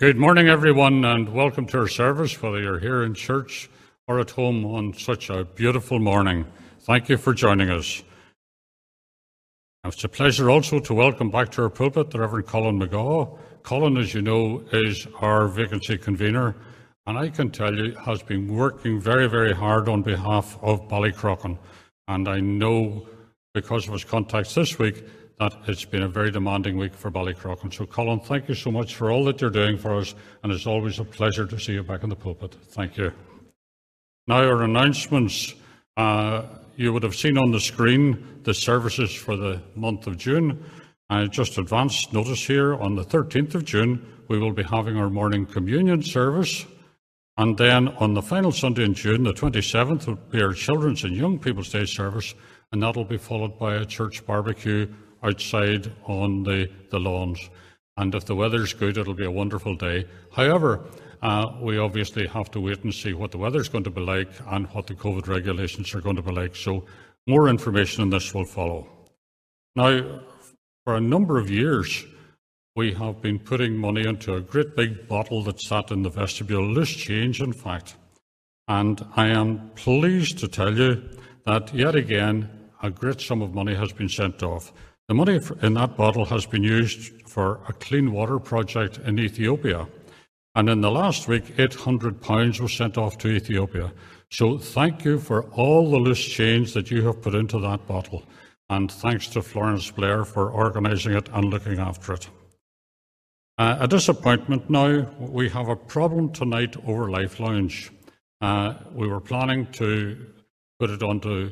Good morning, everyone, and welcome to our service, whether you're here in church or at home on such a beautiful morning. Thank you for joining us. It's a pleasure also to welcome back to our pulpit the Reverend Colin McGaw. Colin, as you know, is our vacancy convener, and I can tell you has been working very, very hard on behalf of Ballycrochan. And I know because of his contacts this week that it's been a very demanding week for Ballycrochan. So, Colin, thank you so much for all that you're doing for us, and it's always a pleasure to see you back in the pulpit. Thank you. Now, our announcements. Uh, you would have seen on the screen the services for the month of June. Uh, just advance notice here on the 13th of June, we will be having our morning communion service. And then on the final Sunday in June, the 27th, will be our Children's and Young People's Day service, and that'll be followed by a church barbecue outside on the, the lawns. And if the weather's good, it'll be a wonderful day. However, uh, we obviously have to wait and see what the weather's going to be like and what the COVID regulations are going to be like. So, more information on this will follow. Now, for a number of years, we have been putting money into a great big bottle that sat in the vestibule, loose change, in fact. And I am pleased to tell you that yet again, a great sum of money has been sent off. The money in that bottle has been used for a clean water project in Ethiopia. And in the last week, £800 was sent off to Ethiopia. So thank you for all the loose change that you have put into that bottle. And thanks to Florence Blair for organising it and looking after it. Uh, a disappointment now, we have a problem tonight over Life Lounge. Uh, we were planning to put it onto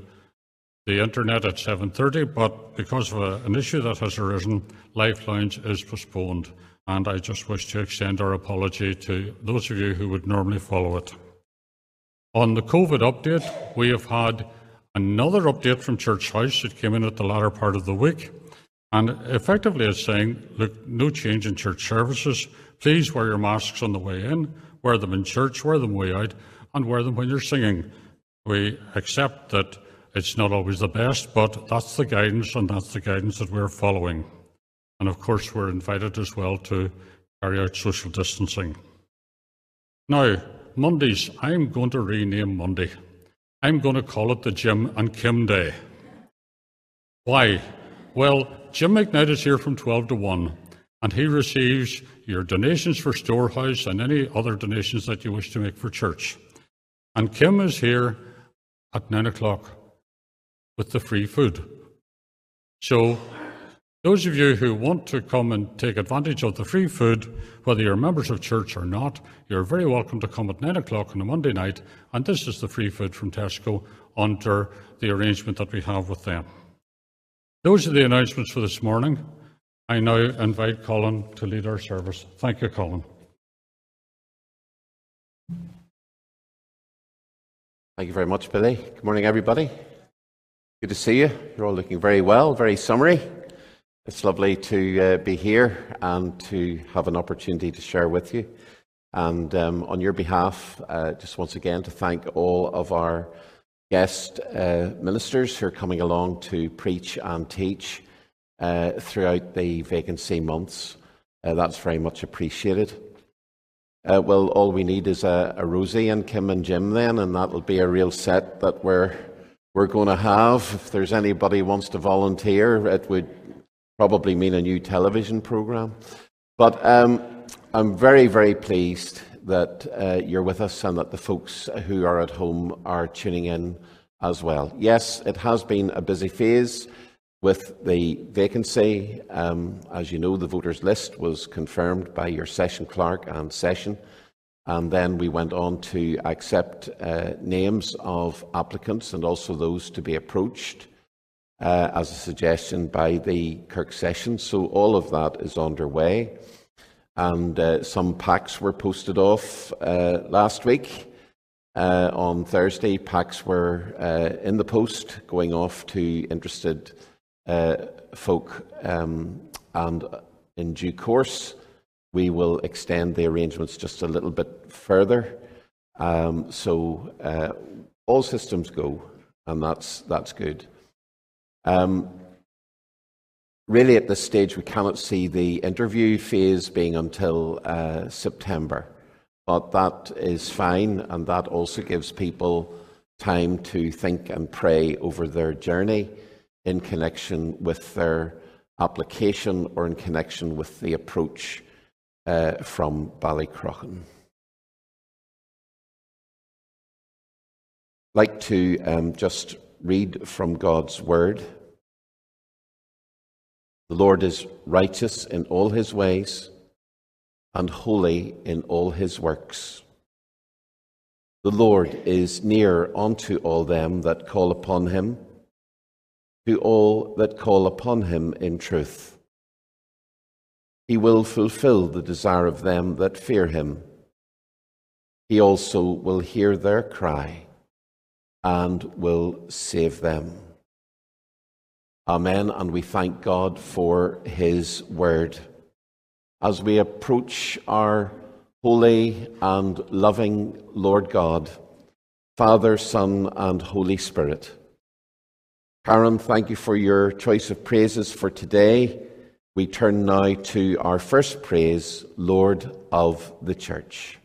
the internet at 7.30, but because of a, an issue that has arisen, Life Lounge is postponed. And I just wish to extend our apology to those of you who would normally follow it. On the COVID update, we have had another update from Church House that came in at the latter part of the week. And effectively it's saying, look, no change in church services. Please wear your masks on the way in, wear them in church, wear them way out, and wear them when you're singing. We accept that it's not always the best, but that's the guidance, and that's the guidance that we're following. And of course, we're invited as well to carry out social distancing. Now, Mondays, I'm going to rename Monday. I'm going to call it the Jim and Kim Day. Why? Well, Jim McKnight is here from 12 to 1, and he receives your donations for Storehouse and any other donations that you wish to make for church. And Kim is here at 9 o'clock with the free food. So, those of you who want to come and take advantage of the free food, whether you're members of church or not, you're very welcome to come at 9 o'clock on a Monday night, and this is the free food from Tesco under the arrangement that we have with them. Those are the announcements for this morning. I now invite Colin to lead our service. Thank you, Colin. Thank you very much, Billy. Good morning, everybody. Good to see you. You're all looking very well, very summery. It's lovely to uh, be here and to have an opportunity to share with you. And um, on your behalf, uh, just once again to thank all of our guest uh, ministers who are coming along to preach and teach uh, throughout the vacancy months. Uh, that's very much appreciated. Uh, well, all we need is a, a Rosie and Kim and Jim then, and that'll be a real set that we're we're going to have. If there's anybody who wants to volunteer, it would probably mean a new television program. But um, I'm very, very pleased that uh, you're with us and that the folks who are at home are tuning in as well. Yes, it has been a busy phase with the vacancy. Um, as you know, the voters' list was confirmed by your session clerk and session. And then we went on to accept uh, names of applicants and also those to be approached uh, as a suggestion by the Kirk session. So all of that is underway. And uh, some packs were posted off uh, last week. Uh, on Thursday, packs were uh, in the post going off to interested folk. Um, and in due course, we will extend the arrangements just a little bit further. Um, so uh, all systems go, and that's that's good. Um, really, at this stage, we cannot see the interview phase being until uh, September. But that is fine, and that also gives people time to think and pray over their journey in connection with their application or in connection with the approach uh, from Ballycrochan. I'd like to um, just read from God's Word. The Lord is righteous in all his ways and holy in all his works. The Lord is near unto all them that call upon him, to all that call upon him in truth. He will fulfill the desire of them that fear him. He also will hear their cry and will save them. Amen. And we thank God for his word. As we approach our holy and loving Lord God, Father, Son, and Holy Spirit. Karen, thank you for your choice of praises for today. We turn now to our first praise, Lord of the Church.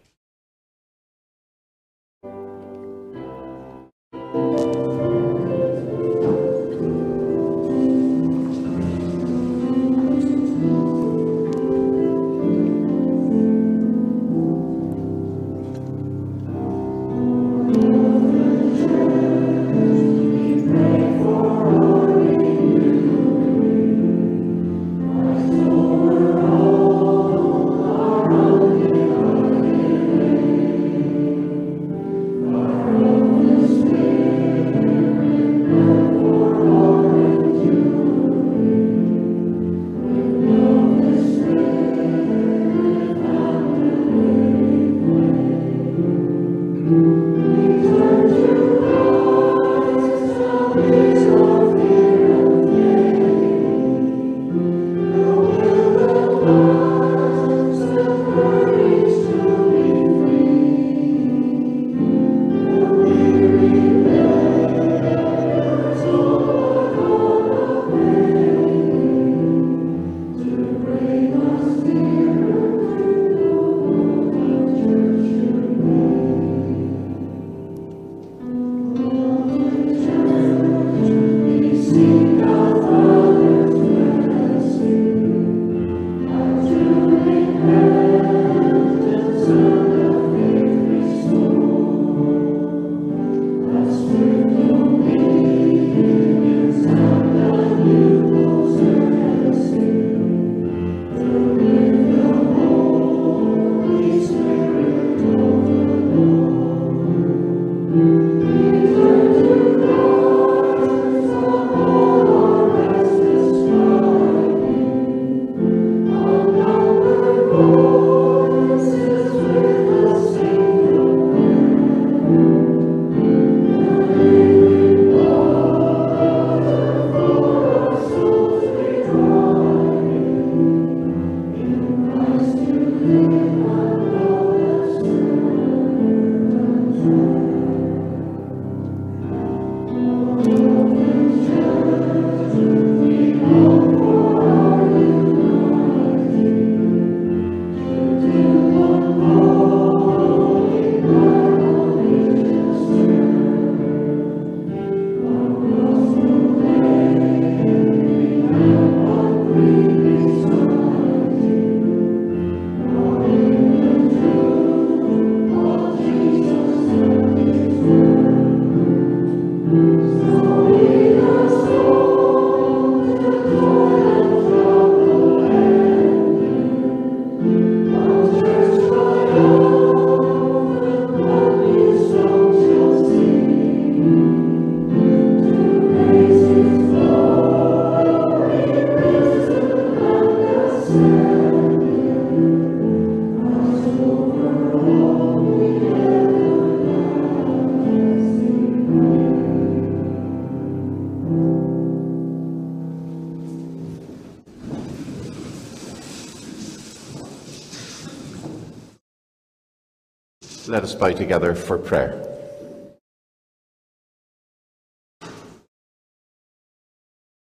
Us bow together for prayer.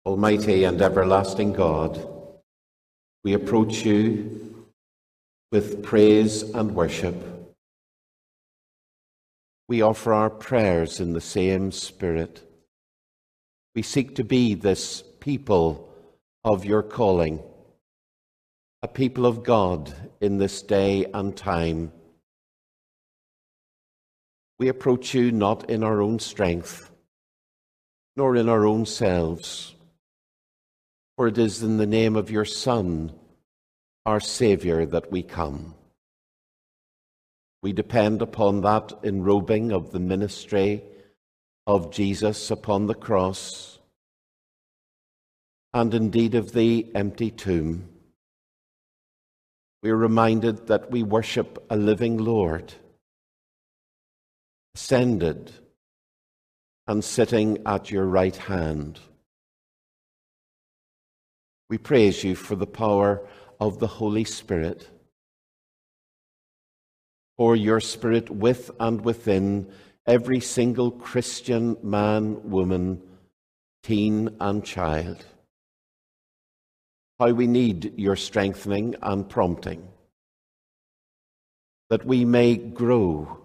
Almighty and everlasting God, we approach you with praise and worship. We offer our prayers in the same spirit. We seek to be this people of your calling, a people of God in this day and time. We approach you not in our own strength, nor in our own selves for it is in the name of your Son, our Saviour, that we come. We depend upon that enrobing of the ministry of Jesus upon the cross, and indeed of the empty tomb. We are reminded that we worship a living Lord, ascended and sitting at your right hand. We praise you for the power of the Holy Spirit, for your Spirit with and within every single Christian man, woman, teen, and child. How we need your strengthening and prompting, that we may grow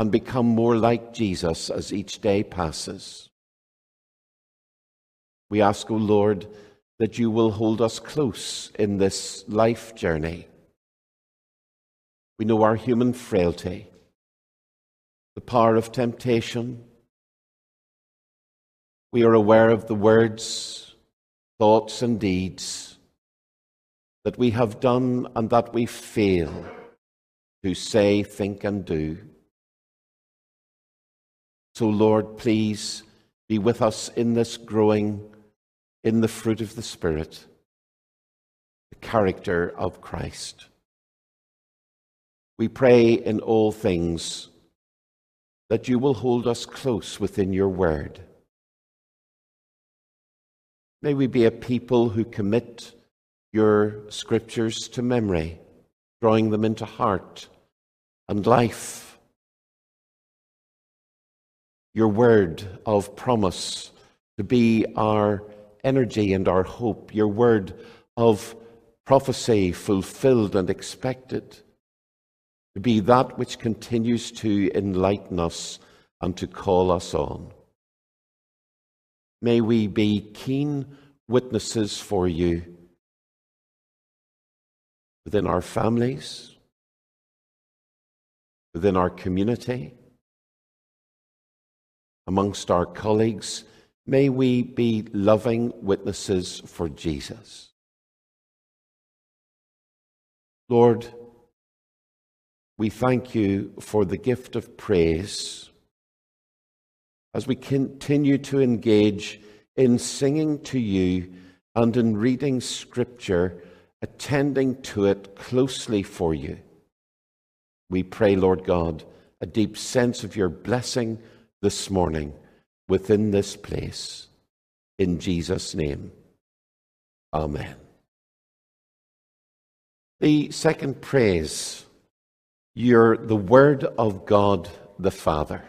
and become more like Jesus as each day passes. We ask, O Lord, that you will hold us close in this life journey. We know our human frailty, the power of temptation. We are aware of the words, thoughts, and deeds that we have done and that we fail to say, think, and do. So, Lord, please be with us in this growing in the fruit of the Spirit, the character of Christ. We pray in all things that you will hold us close within your word. May we be a people who commit your scriptures to memory, drawing them into heart and life. Your word of promise to be our energy and our hope, your word of prophecy fulfilled and expected, to be that which continues to enlighten us and to call us on. May we be keen witnesses for you within our families, within our community, amongst our colleagues May we be loving witnesses for Jesus. Lord, we thank you for the gift of praise as we continue to engage in singing to you and in reading Scripture, attending to it closely for you. We pray, Lord God, a deep sense of your blessing this morning within this place. In Jesus' name, Amen. The second praise, you're the Word of God the Father.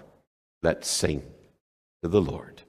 Let's sing to the Lord.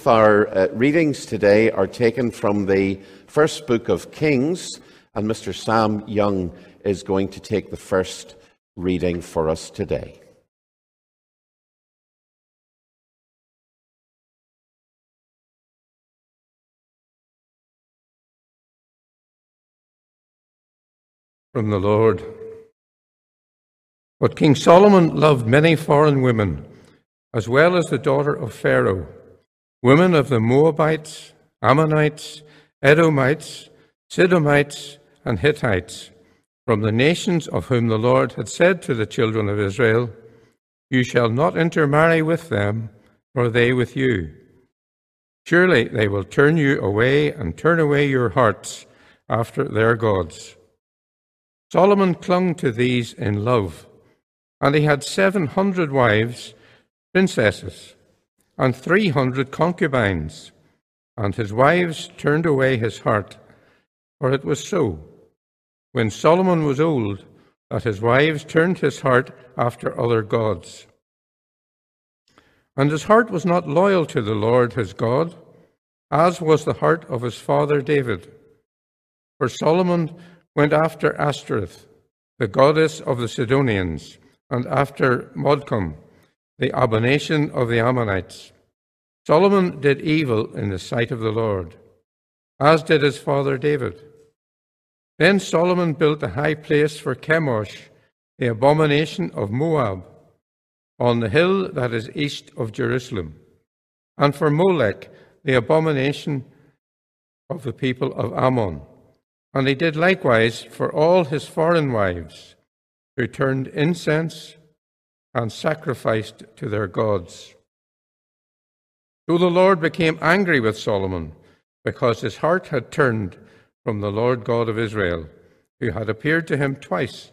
Both our uh, readings today are taken from the first book of Kings, and Mr. Sam Young is going to take the first reading for us today. From the Lord. But King Solomon loved many foreign women, as well as the daughter of Pharaoh women of the Moabites, Ammonites, Edomites, Sidonites, and Hittites, from the nations of whom the Lord had said to the children of Israel, You shall not intermarry with them, nor they with you. Surely they will turn you away and turn away your hearts after their gods. Solomon clung to these in love, and he had seven hundred wives, princesses and three hundred concubines, and his wives turned away his heart, for it was so. When Solomon was old, that his wives turned his heart after other gods. And his heart was not loyal to the Lord his God, as was the heart of his father David. For Solomon went after Ashtoreth, the goddess of the Sidonians, and after Milcom, the abomination of the Ammonites. Solomon did evil in the sight of the Lord, as did his father David. Then Solomon built a high place for Chemosh, the abomination of Moab, on the hill that is east of Jerusalem, and for Molech, the abomination of the people of Ammon. And he did likewise for all his foreign wives, who turned incense and sacrificed to their gods. So the Lord became angry with Solomon because his heart had turned from the Lord God of Israel, who had appeared to him twice,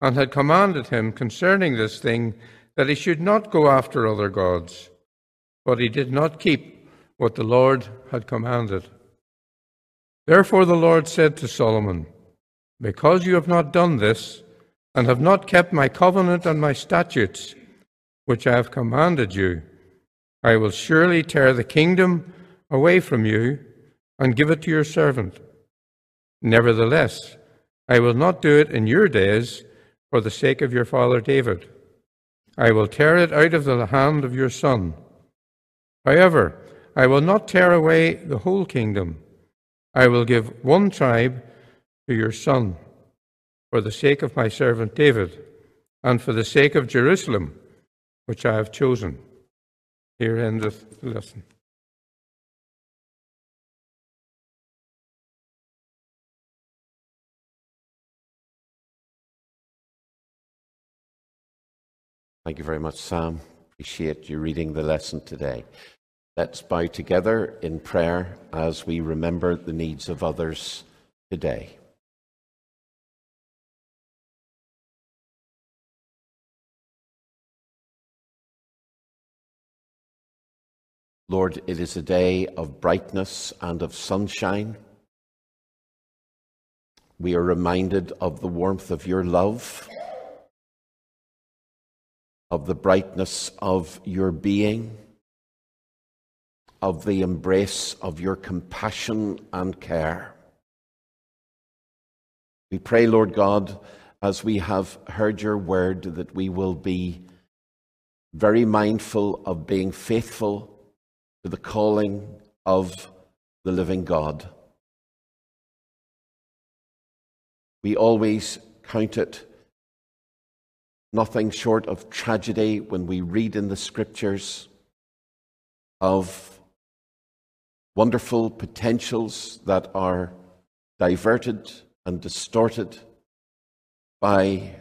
and had commanded him concerning this thing that he should not go after other gods. But he did not keep what the Lord had commanded. Therefore the Lord said to Solomon, Because you have not done this, and have not kept my covenant and my statutes, which I have commanded you, I will surely tear the kingdom away from you and give it to your servant. Nevertheless, I will not do it in your days for the sake of your father David. I will tear it out of the hand of your son. However, I will not tear away the whole kingdom. I will give one tribe to your son for the sake of my servant David, and for the sake of Jerusalem, which I have chosen. Here endeth the lesson. Thank you very much, Sam. Appreciate you reading the lesson today. Let's bow together in prayer as we remember the needs of others today. Lord, it is a day of brightness and of sunshine. We are reminded of the warmth of your love, of the brightness of your being, of the embrace of your compassion and care. We pray, Lord God, as we have heard your word, that we will be very mindful of being faithful to the calling of the living God. We always count it nothing short of tragedy when we read in the scriptures of wonderful potentials that are diverted and distorted by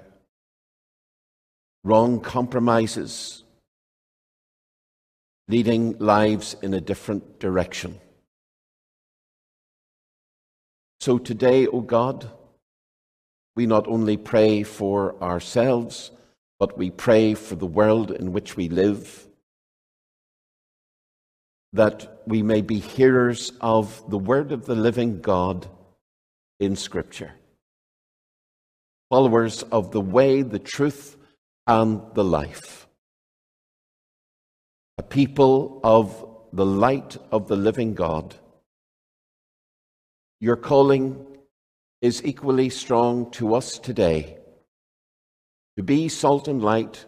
wrong compromises leading lives in a different direction. So today, O oh God, we not only pray for ourselves, but we pray for the world in which we live, that we may be hearers of the word of the living God in Scripture, followers of the way, the truth, and the life a people of the light of the living God. Your calling is equally strong to us today to be salt and light,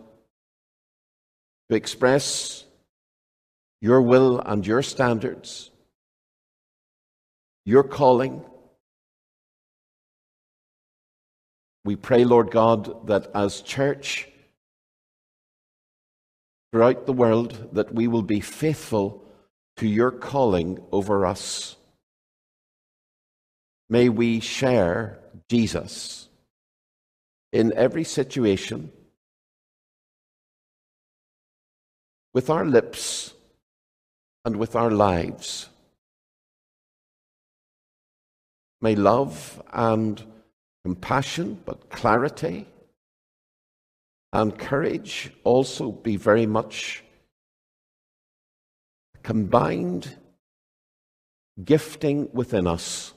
to express your will and your standards, your calling. We pray, Lord God, that as church throughout the world, that we will be faithful to your calling over us. May we share Jesus in every situation with our lips and with our lives. May love and compassion, but clarity and courage also be very much combined gifting within us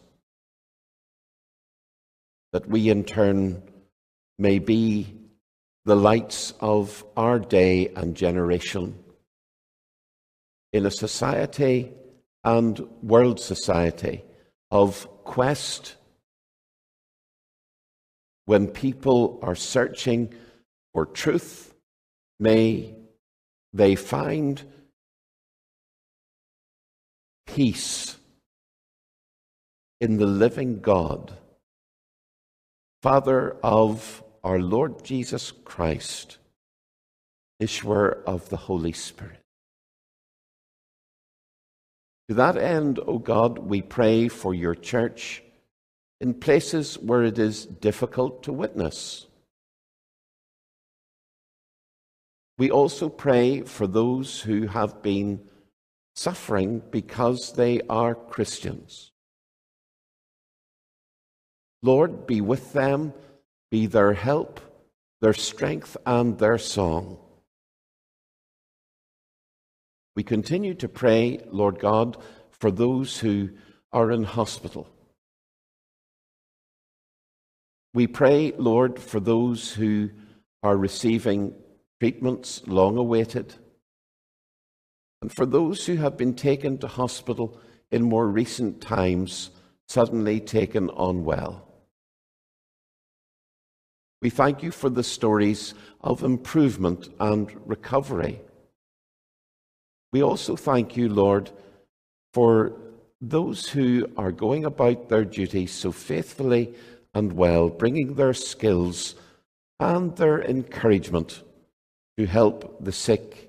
that we in turn may be the lights of our day and generation in a society and world society of quest when people are searching for truth, may they find peace in the living God, Father of our Lord Jesus Christ, Ishwar of the Holy Spirit. To that end, O God, we pray for your church in places where it is difficult to witness. We also pray for those who have been suffering because they are Christians. Lord, be with them, be their help, their strength, and their song. We continue to pray, Lord God, for those who are in hospital. We pray, Lord, for those who are receiving treatments long awaited. And for those who have been taken to hospital in more recent times, suddenly taken unwell. We thank you for the stories of improvement and recovery. We also thank you, Lord, for those who are going about their duties so faithfully and well, bringing their skills and their encouragement to help the sick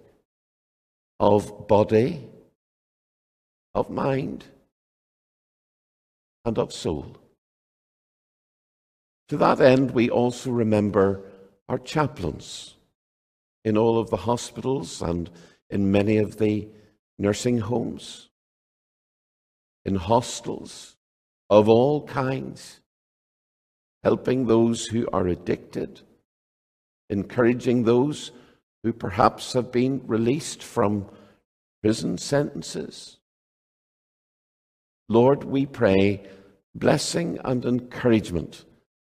of body, of mind, and of soul. To that end, we also remember our chaplains in all of the hospitals and in many of the nursing homes, in hostels of all kinds, helping those who are addicted, encouraging those who perhaps have been released from prison sentences. Lord, we pray blessing and encouragement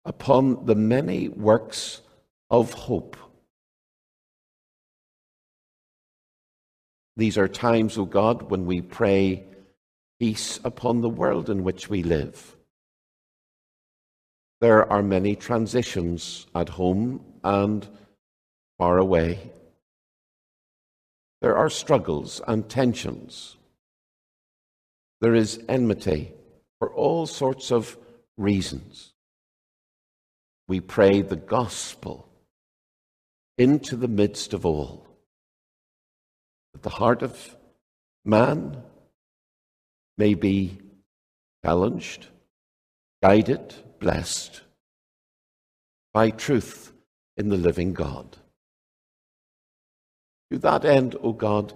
upon the many works of hope. These are times, O oh God, when we pray peace upon the world in which we live. There are many transitions at home and far away. There are struggles and tensions. There is enmity for all sorts of reasons. We pray the gospel into the midst of all. That the heart of man may be challenged, guided, blessed by truth in the living God. To that end, O God,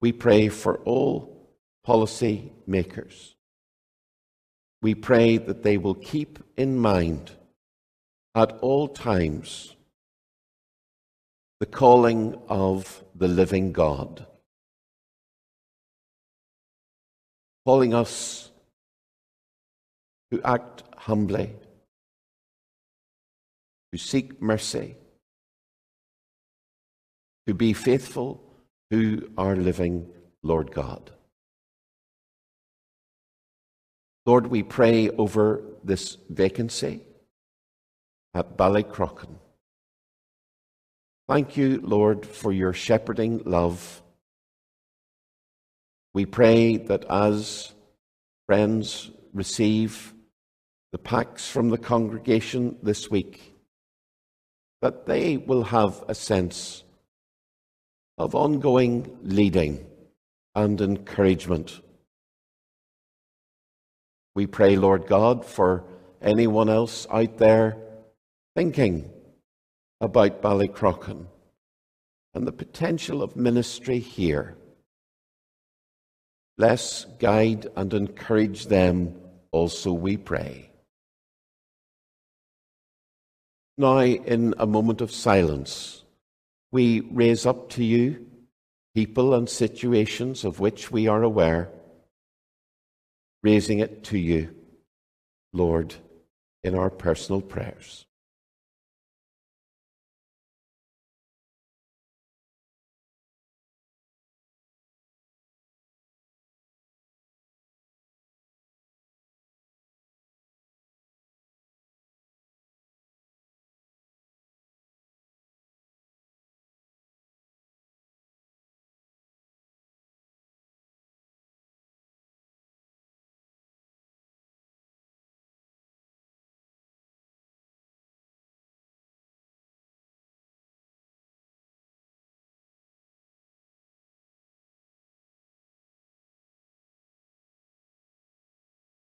we pray for all policy makers. We pray that they will keep in mind at all times the calling of the living God, calling us to act humbly, to seek mercy who be faithful, to are living, Lord God. Lord, we pray over this vacancy at Ballycrochan. Thank you, Lord, for your shepherding love. We pray that as friends receive the packs from the congregation this week, that they will have a sense of ongoing leading and encouragement. We pray, Lord God, for anyone else out there thinking about Ballycrochan and the potential of ministry here. Bless, guide, and encourage them also, we pray. Now, in a moment of silence, we raise up to you people and situations of which we are aware, raising it to you, Lord, in our personal prayers.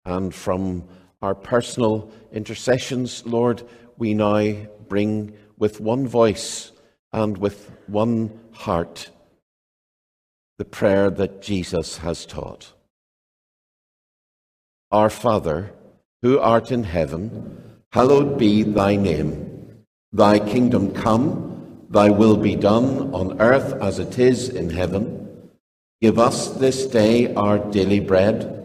And from our personal intercessions, Lord, we now bring with one voice and with one heart the prayer that Jesus has taught. Our Father, who art in heaven, hallowed be thy name. Thy kingdom come, thy will be done on earth as it is in heaven. Give us this day our daily bread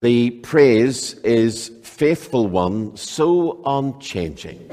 The praise is faithful one, so unchanging.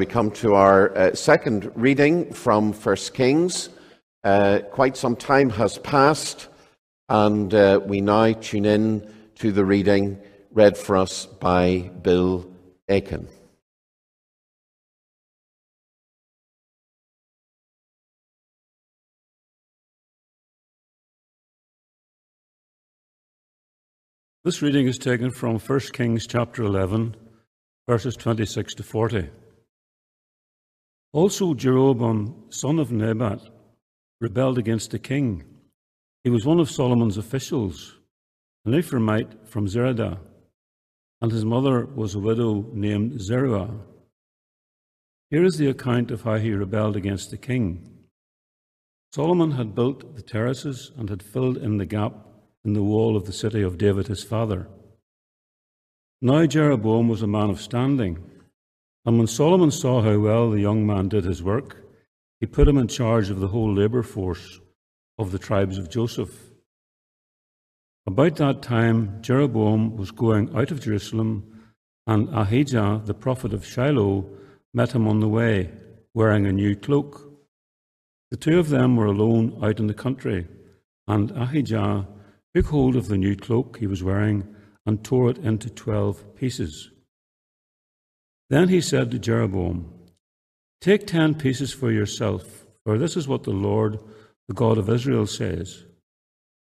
We come to our uh, second reading from 1 Kings. Uh, quite some time has passed, and uh, we now tune in to the reading read for us by Bill Aiken. This reading is taken from 1 Kings chapter 11, verses 26 to 40. Also, Jeroboam, son of Nebat, rebelled against the king. He was one of Solomon's officials, an Ephraimite from Zeredah, and his mother was a widow named Zeruah. Here is the account of how he rebelled against the king. Solomon had built the terraces and had filled in the gap in the wall of the city of David his father. Now Jeroboam was a man of standing, and when Solomon saw how well the young man did his work, he put him in charge of the whole labour force of the tribes of Joseph. About that time, Jeroboam was going out of Jerusalem, and Ahijah, the prophet of Shiloh, met him on the way, wearing a new cloak. The two of them were alone out in the country, and Ahijah took hold of the new cloak he was wearing and tore it into twelve pieces. Then he said to Jeroboam, Take ten pieces for yourself, for this is what the Lord, the God of Israel, says.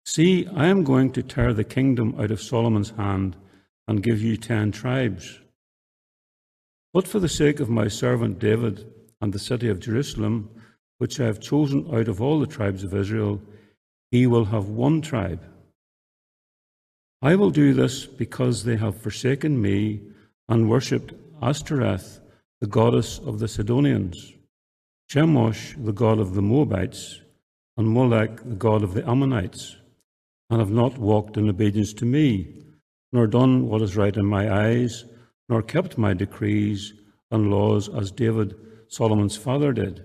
See, I am going to tear the kingdom out of Solomon's hand and give you ten tribes. But for the sake of my servant David and the city of Jerusalem, which I have chosen out of all the tribes of Israel, he will have one tribe. I will do this because they have forsaken me and worshipped Ashtoreth, the goddess of the Sidonians, Chemosh, the god of the Moabites, and Molech, the god of the Ammonites, and have not walked in obedience to me, nor done what is right in my eyes, nor kept my decrees and laws as David, Solomon's father, did.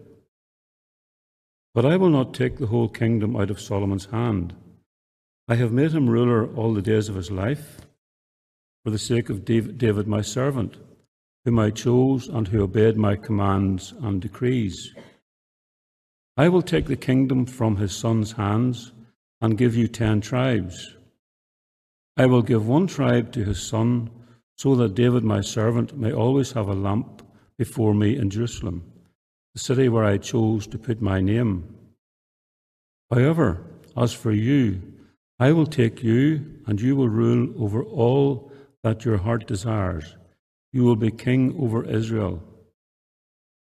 But I will not take the whole kingdom out of Solomon's hand I have made him ruler all the days of his life for the sake of David, my servant, whom I chose and who obeyed my commands and decrees. I will take the kingdom from his son's hands and give you ten tribes. I will give one tribe to his son, so that David, my servant, may always have a lamp before me in Jerusalem, the city where I chose to put my name. However, as for you, I will take you, and you will rule over all that your heart desires. You will be king over Israel.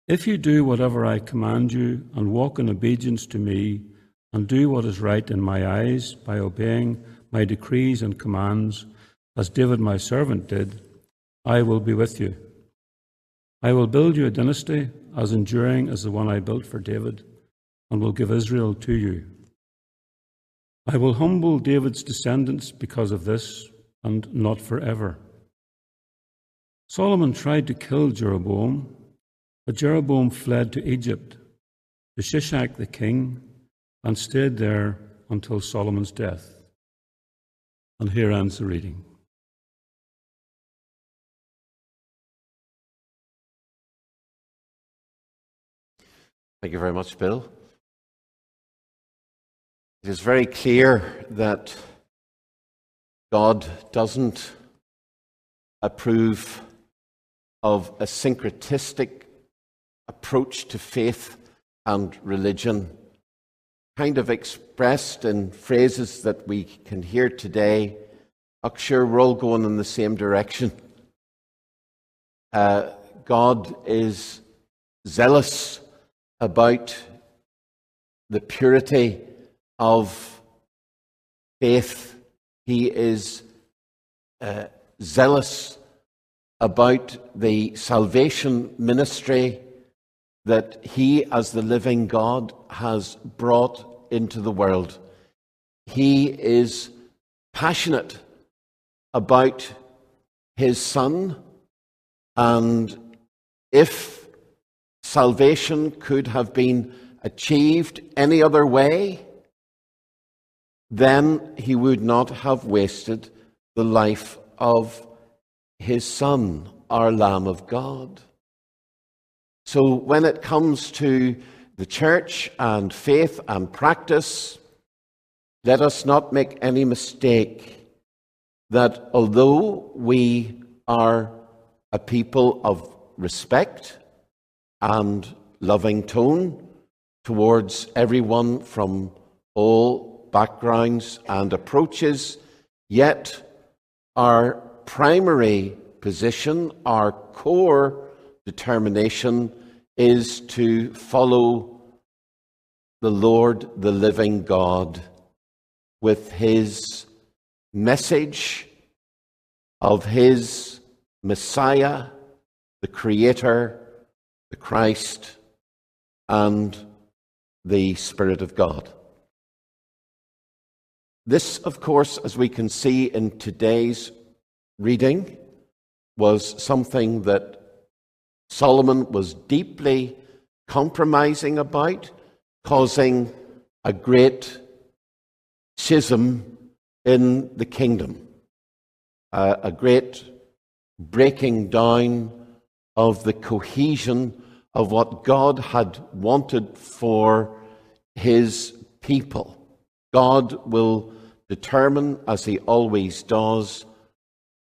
If you do whatever I command you, and walk in obedience to me, and do what is right in my eyes by obeying my decrees and commands, as David my servant did, I will be with you. I will build you a dynasty as enduring as the one I built for David, and will give Israel to you. I will humble David's descendants because of this, and not forever. Solomon tried to kill Jeroboam, but Jeroboam fled to Egypt, to Shishak the king, and stayed there until Solomon's death. And here ends the reading. Thank you very much, Bill. It is very clear that God doesn't approve of a syncretistic approach to faith and religion, kind of expressed in phrases that we can hear today. I'm sure we're all going in the same direction. Uh, God is zealous about the purity of faith. He is uh, zealous about the salvation ministry that he, as the living God, has brought into the world. He is passionate about his son, and if salvation could have been achieved any other way, then he would not have wasted the life of his Son, our Lamb of God. So when it comes to the church and faith and practice, let us not make any mistake that although we are a people of respect and loving tone towards everyone from all backgrounds and approaches, yet our primary position, our core determination is to follow the Lord, the living God, with his message of his Messiah, the Creator, the Christ, and the Spirit of God. This, of course, as we can see in today's reading, was something that Solomon was deeply compromising about, causing a great schism in the kingdom, uh, a great breaking down of the cohesion of what God had wanted for his people. God will determine, as he always does,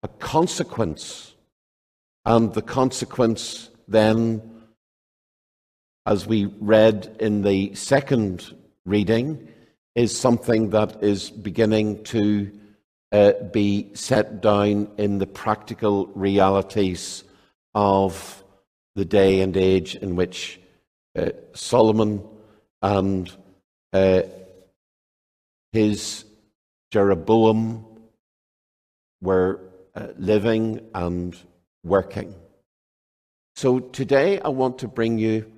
a consequence. And the consequence then, as we read in the second reading, is something that is beginning to uh, be set down in the practical realities of the day and age in which uh, Solomon and uh, his Jeroboam were uh, living and working. So today I want to bring you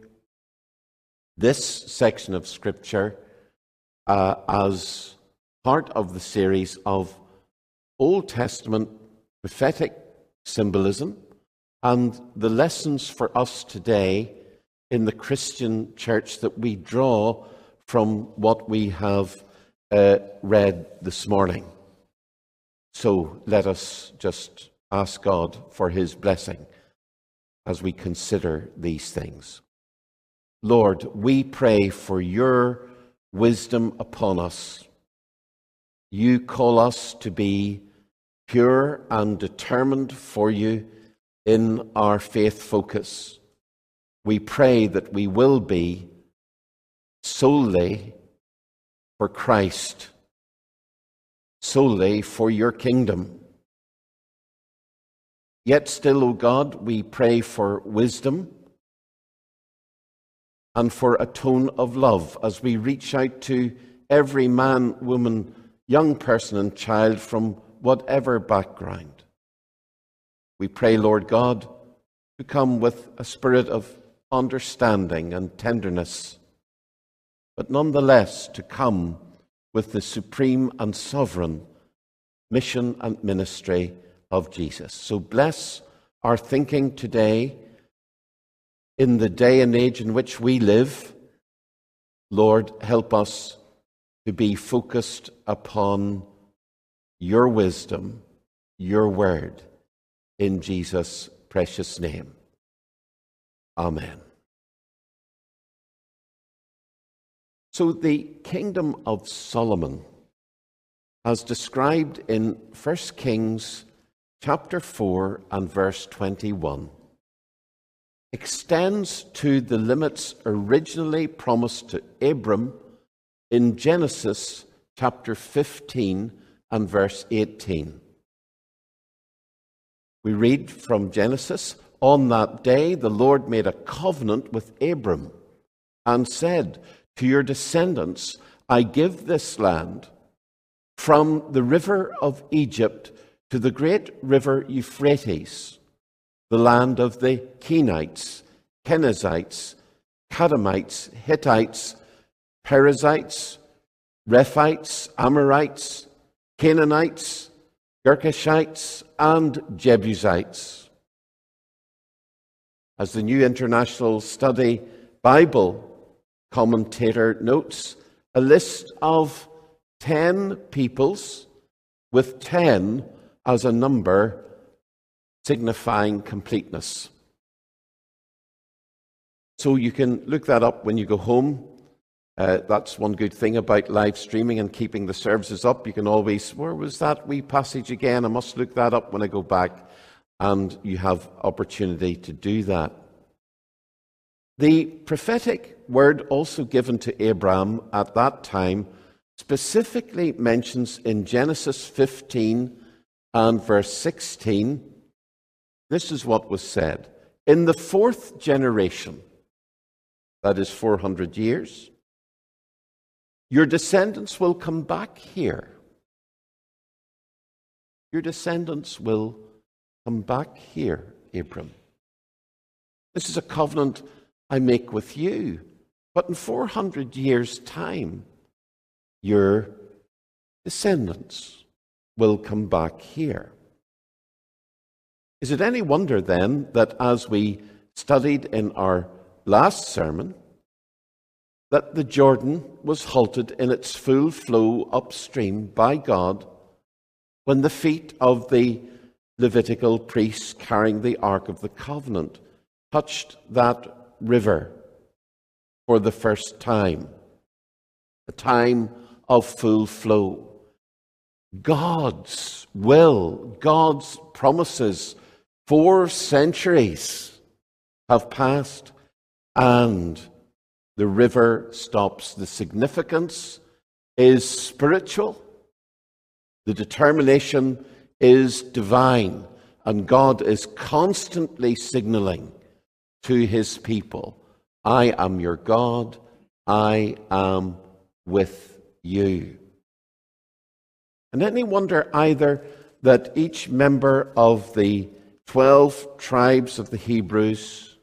this section of Scripture uh, as part of the series of Old Testament prophetic symbolism and the lessons for us today in the Christian church that we draw from what we have uh, read this morning. So let us just ask God for his blessing as we consider these things. Lord, we pray for your wisdom upon us. You call us to be pure and determined for you in our faith focus. We pray that we will be solely for Christ, solely for your kingdom. Yet still, O God, we pray for wisdom and for a tone of love as we reach out to every man, woman, young person, and child from whatever background. We pray, Lord God, to come with a spirit of understanding and tenderness, but nonetheless to come with the supreme and sovereign mission and ministry of Jesus. So bless our thinking today in the day and age in which we live, Lord, help us to be focused upon your wisdom, your word, in Jesus' precious name. Amen. So, the kingdom of Solomon, as described in 1 Kings chapter 4 and verse 21, extends to the limits originally promised to Abram in Genesis chapter 15 and verse 18. We read from Genesis On that day, the Lord made a covenant with Abram and said, To your descendants, I give this land from the river of Egypt to the great river Euphrates the land of the Kenites, Kenizzites, Kadmonites, Hittites, Perizzites, Rephaites, Amorites, Canaanites, Girgashites, and Jebusites. As the New International Study Bible commentator notes, a list of 10 peoples with 10 as a number signifying completeness. So you can look that up when you go home. Uh, that's one good thing about live streaming and keeping the services up. You can always, where was that wee passage again? I must look that up when I go back. And you have opportunity to do that. The prophetic word also given to Abraham at that time specifically mentions in Genesis 15 and verse 16 this is what was said. In the fourth generation, that is 400 years, your descendants will come back here. Your descendants will come back here, Abram. This is a covenant I make with you. But in 400 years' time, your descendants will come back here. Is it any wonder then that as we studied in our last sermon, that the Jordan was halted in its full flow upstream by God when the feet of the Levitical priests carrying the Ark of the Covenant touched that river for the first time, a time of full flow. God's will, God's promises, four centuries have passed, and the river stops. The significance is spiritual, the determination is divine, and God is constantly signaling to his people I am your God, I am with you. And any wonder either that each member of the 12 tribes of the Hebrews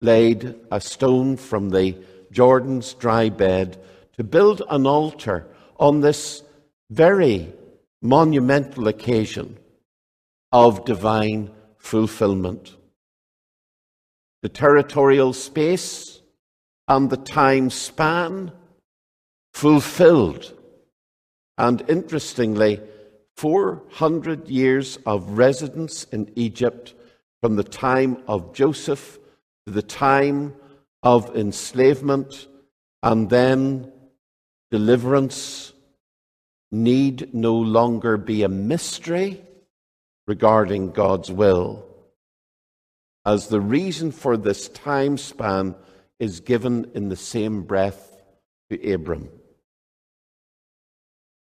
laid a stone from the Jordan's dry bed to build an altar on this very monumental occasion of divine fulfillment. The territorial space and the time span fulfilled. And interestingly, 400 years of residence in Egypt from the time of Joseph to the time of enslavement and then deliverance need no longer be a mystery regarding God's will, as the reason for this time span is given in the same breath to Abram.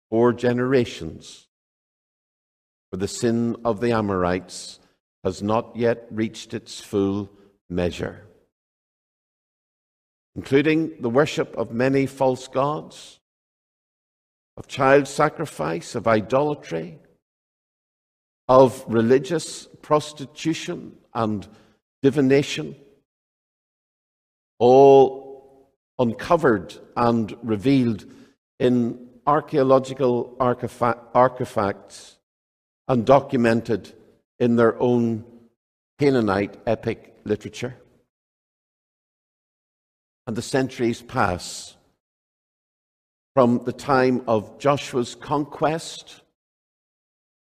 Four generations, for the sin of the Amorites has not yet reached its full measure including the worship of many false gods, of child sacrifice, of idolatry, of religious prostitution and divination, all uncovered and revealed in archaeological artifacts and documented in their own Canaanite epic literature. And the centuries pass from the time of Joshua's conquest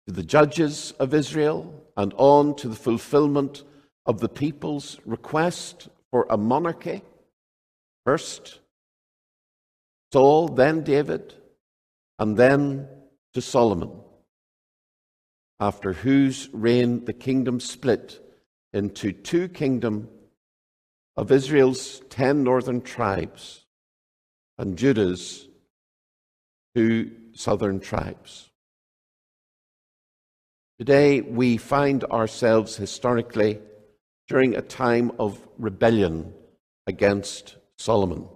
to the judges of Israel and on to the fulfillment of the people's request for a monarchy. First, Saul, then David, and then to Solomon, after whose reign the kingdom split into two kingdoms of Israel's ten northern tribes and Judah's two southern tribes. Today, we find ourselves historically during a time of rebellion against Solomon.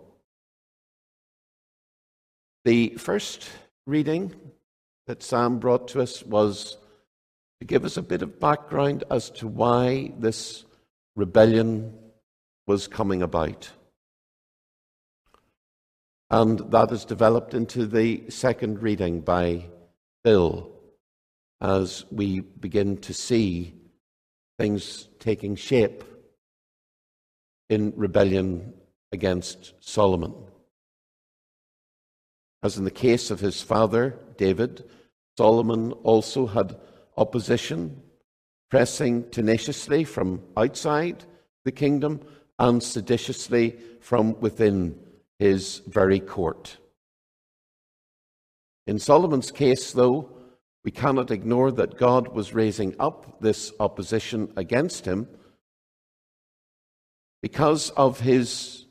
The first reading that Sam brought to us was to give us a bit of background as to why this rebellion was coming about. And that is developed into the second reading by Bill as we begin to see things taking shape in rebellion against Solomon. As in the case of his father, David, Solomon also had opposition, pressing tenaciously from outside the kingdom and seditiously from within his very court. In Solomon's case, though, we cannot ignore that God was raising up this opposition against him because of his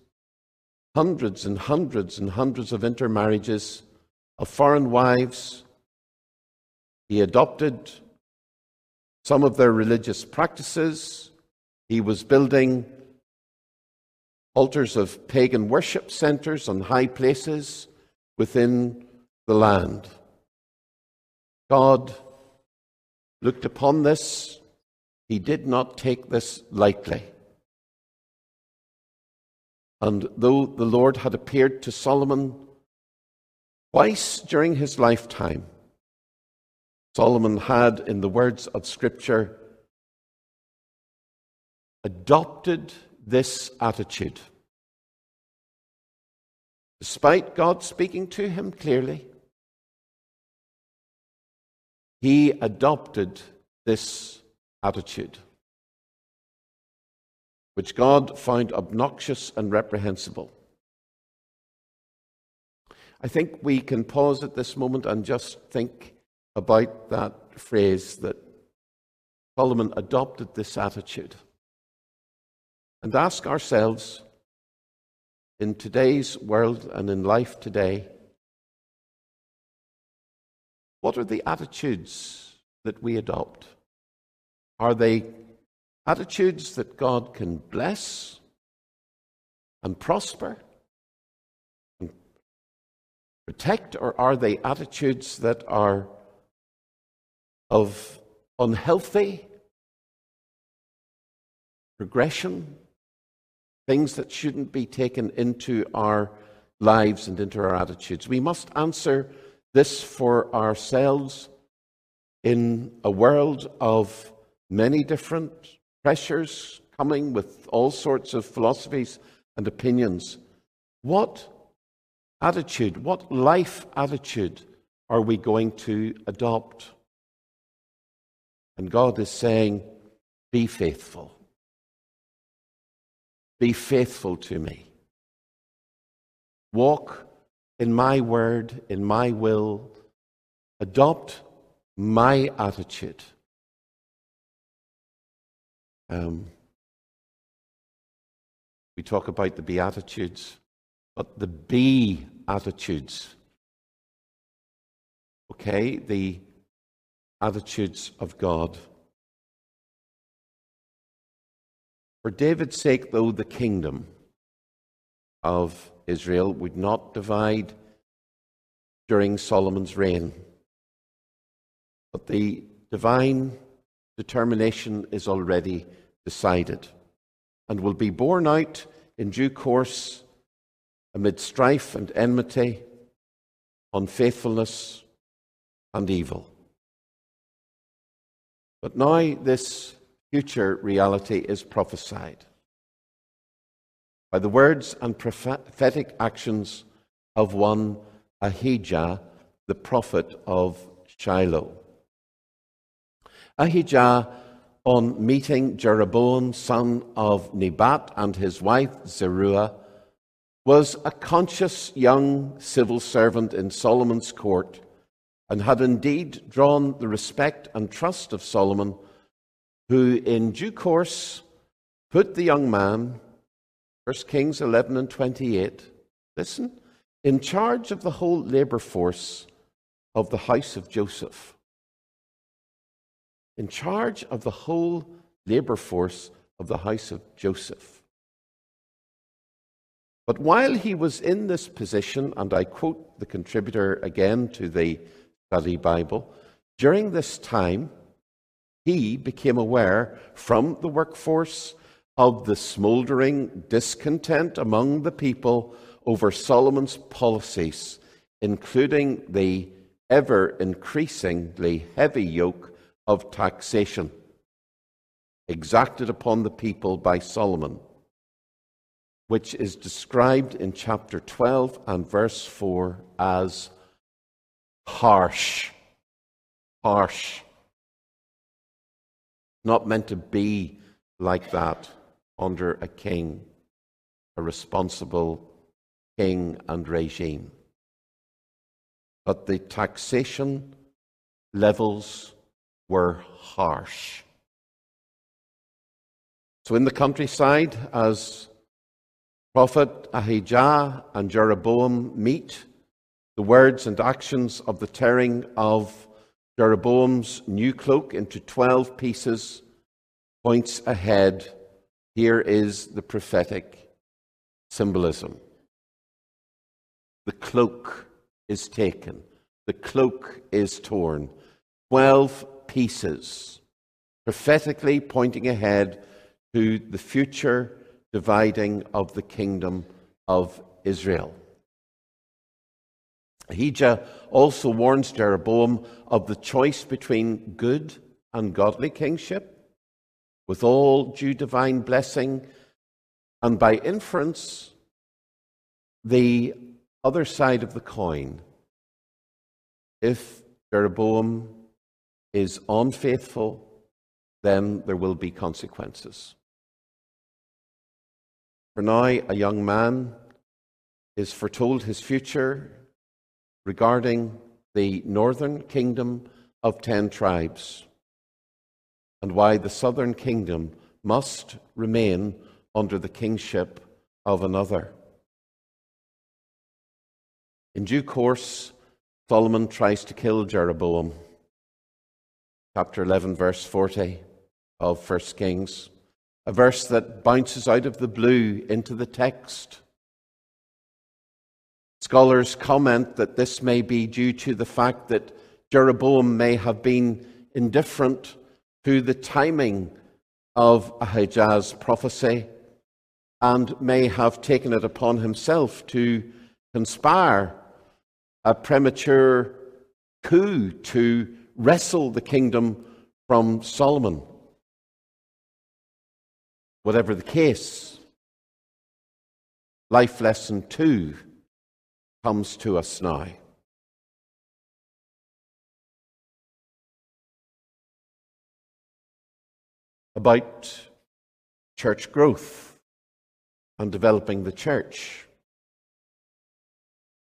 hundreds and hundreds and hundreds of intermarriages of foreign wives. He adopted some of their religious practices. He was building altars of pagan worship centers on high places within the land. God looked upon this. He did not take this lightly. And though the Lord had appeared to Solomon twice during his lifetime, Solomon had, in the words of Scripture, adopted this attitude. Despite God speaking to him clearly, he adopted this attitude, which God found obnoxious and reprehensible. I think we can pause at this moment and just think about that phrase that Solomon adopted this attitude and ask ourselves in today's world and in life today what are the attitudes that we adopt? Are they attitudes that God can bless and prosper and protect, or are they attitudes that are of unhealthy progression, things that shouldn't be taken into our lives and into our attitudes? We must answer this for ourselves in a world of many different pressures coming with all sorts of philosophies and opinions. What attitude, what life attitude are we going to adopt? And God is saying, Be faithful. Be faithful to me. Walk in my word, in my will, adopt my attitude. Um, we talk about the Beatitudes, but the be attitudes. Okay, the attitudes of God. For David's sake, though, the kingdom of Israel would not divide during Solomon's reign. But the divine determination is already decided and will be borne out in due course amid strife and enmity, unfaithfulness and evil. But now this future reality is prophesied by the words and prophetic actions of one Ahijah, the prophet of Shiloh. Ahijah, on meeting Jeroboam, son of Nebat, and his wife Zeruiah, was a conscious young civil servant in Solomon's court and had indeed drawn the respect and trust of Solomon, who in due course put the young man 1 Kings 11 and 28. Listen, in charge of the whole labor force of the house of Joseph. In charge of the whole labor force of the house of Joseph. But while he was in this position, and I quote the contributor again to the study Bible, during this time, he became aware from the workforce of the smouldering discontent among the people over Solomon's policies, including the ever increasingly heavy yoke of taxation exacted upon the people by Solomon, which is described in chapter 12 and verse 4 as harsh. Harsh. Not meant to be like that under a king. a responsible king and regime. But the taxation levels were harsh. So, in the countryside, as Prophet Ahijah and Jeroboam meet, the words and actions of the tearing of Jeroboam's new cloak into 12 pieces points ahead. Here is the prophetic symbolism. The cloak is taken, the cloak is torn. 12 pieces, prophetically pointing ahead to the future dividing of the kingdom of Israel. Ahijah also warns Jeroboam of the choice between good and godly kingship, with all due divine blessing, and by inference, the other side of the coin. If Jeroboam is unfaithful, then there will be consequences. For now, a young man is foretold his future regarding the northern kingdom of ten tribes and why the southern kingdom must remain under the kingship of another. In due course, Solomon tries to kill Jeroboam. Chapter 11, verse 40 of 1 Kings, a verse that bounces out of the blue into the text. Scholars comment that this may be due to the fact that Jeroboam may have been indifferent to the timing of Ahijah's prophecy and may have taken it upon himself to conspire a premature coup to wrestle the kingdom from Solomon. Whatever the case, life lesson two comes to us now. About church growth and developing the church.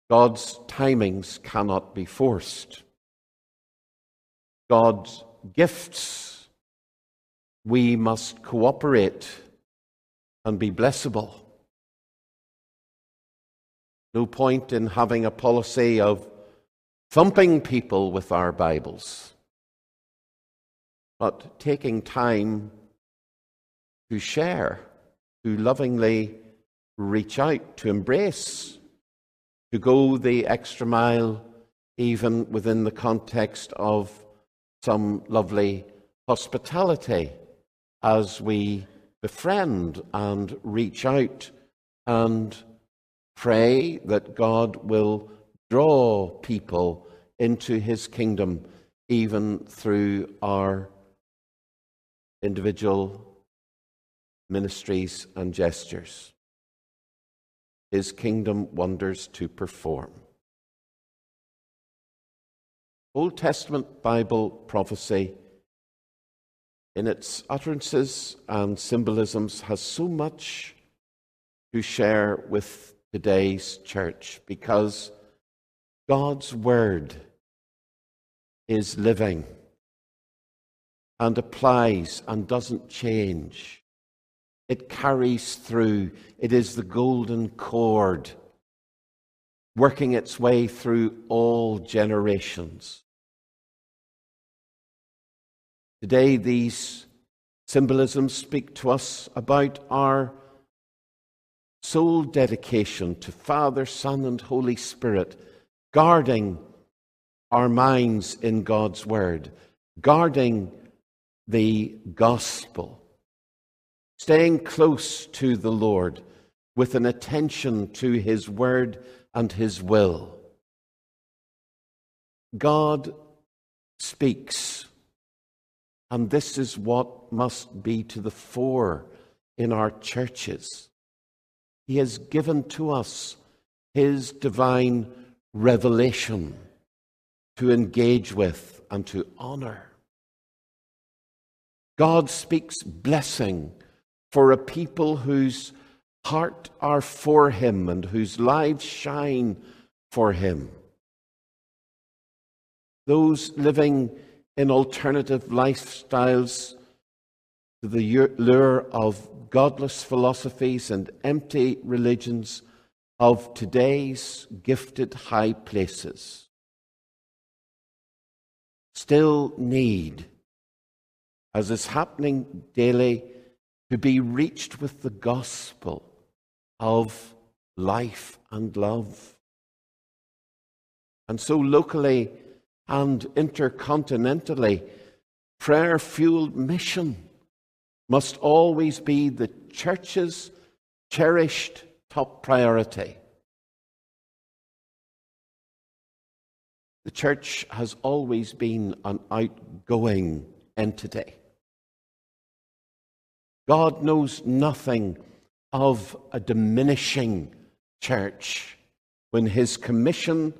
God's timings cannot be forced. God's gifts, we must cooperate and be blessable. No point in having a policy of thumping people with our Bibles, but taking time to share, to lovingly reach out, to embrace, to go the extra mile, even within the context of some lovely hospitality as we befriend and reach out and Pray that God will draw people into his kingdom even through our individual ministries and gestures. His kingdom wonders to perform. Old Testament Bible prophecy, in its utterances and symbolisms, has so much to share with today's church because God's Word is living and applies and doesn't change. It carries through. It is the golden cord working its way through all generations. Today, these symbolisms speak to us about our sole dedication to Father, Son, and Holy Spirit, guarding our minds in God's Word, guarding the gospel, staying close to the Lord with an attention to His Word and His will. God speaks, and this is what must be to the fore in our churches. He has given to us His divine revelation to engage with and to honor. God speaks blessing for a people whose heart are for Him and whose lives shine for Him. Those living in alternative lifestyles to the lure of godless philosophies and empty religions of today's gifted high places still need, as is happening daily, to be reached with the gospel of life and love. And so, locally and intercontinentally, prayer fueled mission must always be the church's cherished top priority. The church has always been an outgoing entity. God knows nothing of a diminishing church when his commission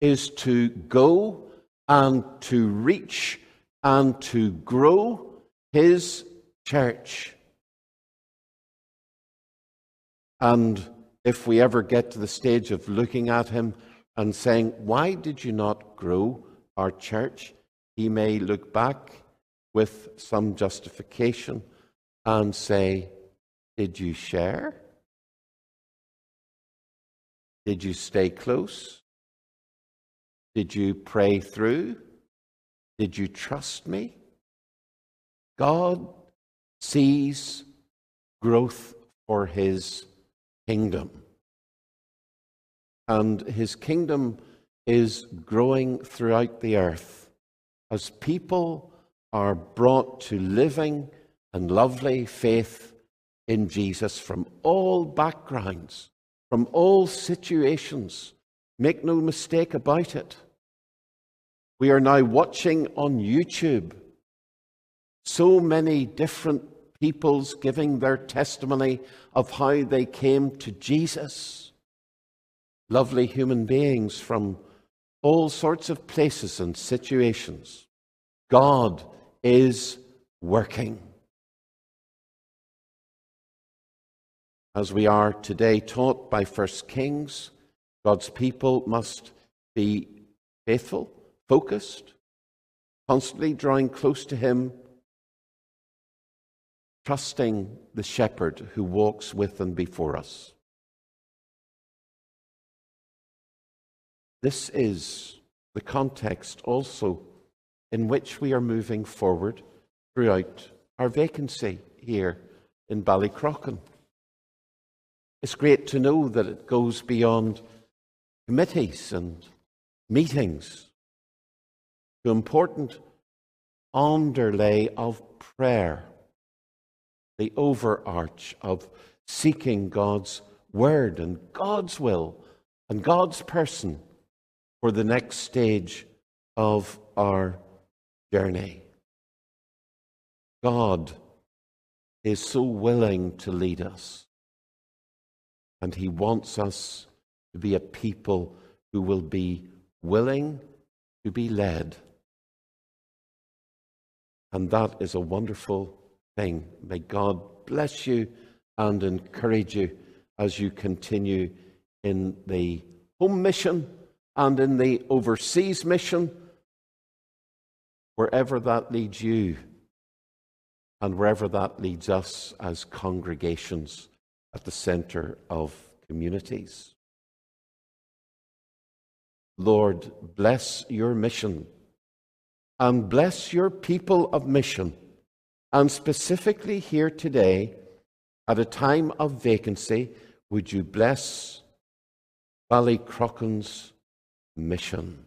is to go and to reach and to grow his church. And if we ever get to the stage of looking at him and saying, Why did you not grow our church? He may look back with some justification and say, Did you share? Did you stay close? Did you pray through? Did you trust me? God sees growth for his kingdom. And his kingdom is growing throughout the earth as people are brought to living and lovely faith in Jesus from all backgrounds, from all situations. Make no mistake about it. We are now watching on YouTube so many different peoples giving their testimony of how they came to Jesus. Lovely human beings from all sorts of places and situations. God is working. As we are today taught by First Kings, God's people must be faithful, focused, constantly drawing close to Him trusting the shepherd who walks with and before us. This is the context also in which we are moving forward throughout our vacancy here in Ballycrochan. It's great to know that it goes beyond committees and meetings to important underlay of prayer the overarch of seeking God's word and God's will and God's person for the next stage of our journey. God is so willing to lead us, and He wants us to be a people who will be willing to be led. And that is a wonderful thing. May God bless you and encourage you as you continue in the home mission and in the overseas mission, wherever that leads you and wherever that leads us as congregations at the center of communities. Lord, bless your mission and bless your people of mission and specifically here today, at a time of vacancy, would you bless Ballycrochan's mission?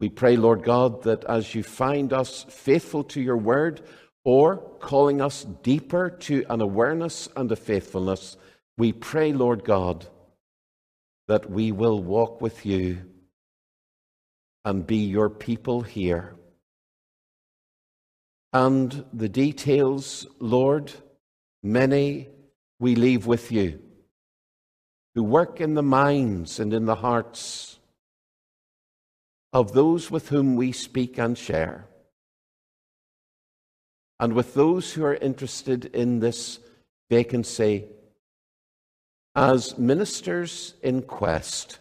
We pray, Lord God, that as you find us faithful to your word or calling us deeper to an awareness and a faithfulness, we pray, Lord God, that we will walk with you and be your people here. And the details, Lord, many we leave with you, who work in the minds and in the hearts of those with whom we speak and share, and with those who are interested in this vacancy as ministers in quest.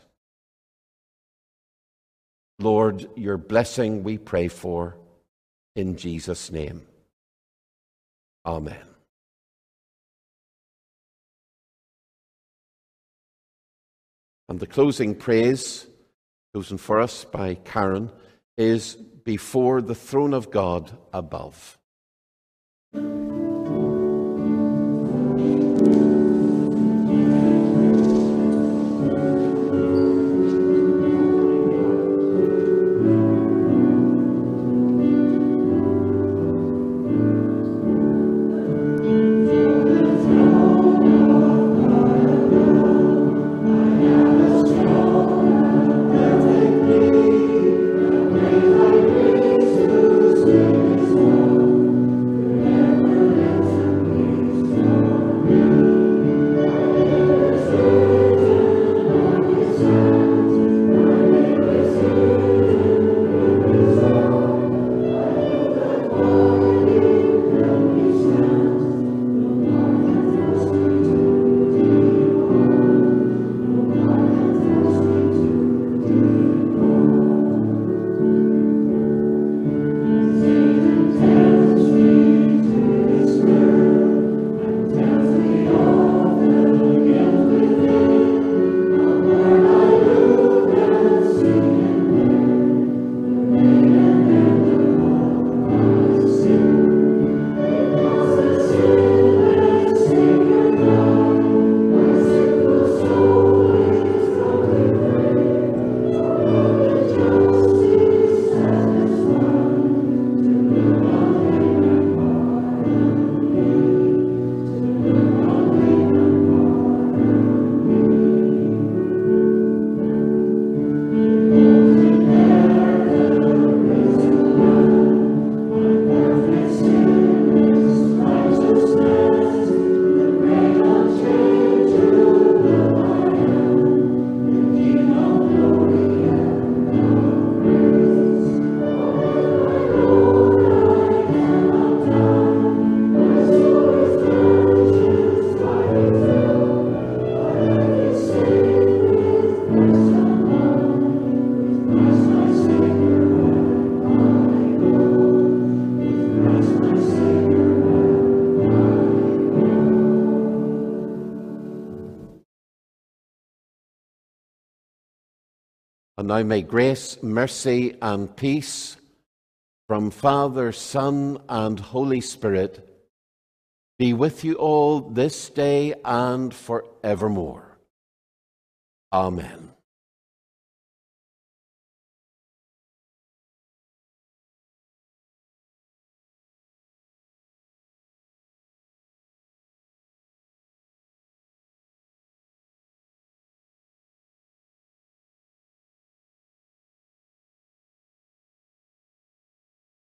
Lord, your blessing we pray for in Jesus' name. Amen. And the closing praise, chosen for us by Karen, is before the throne of God above. And now may grace, mercy, and peace from Father, Son, and Holy Spirit be with you all this day and forevermore. Amen.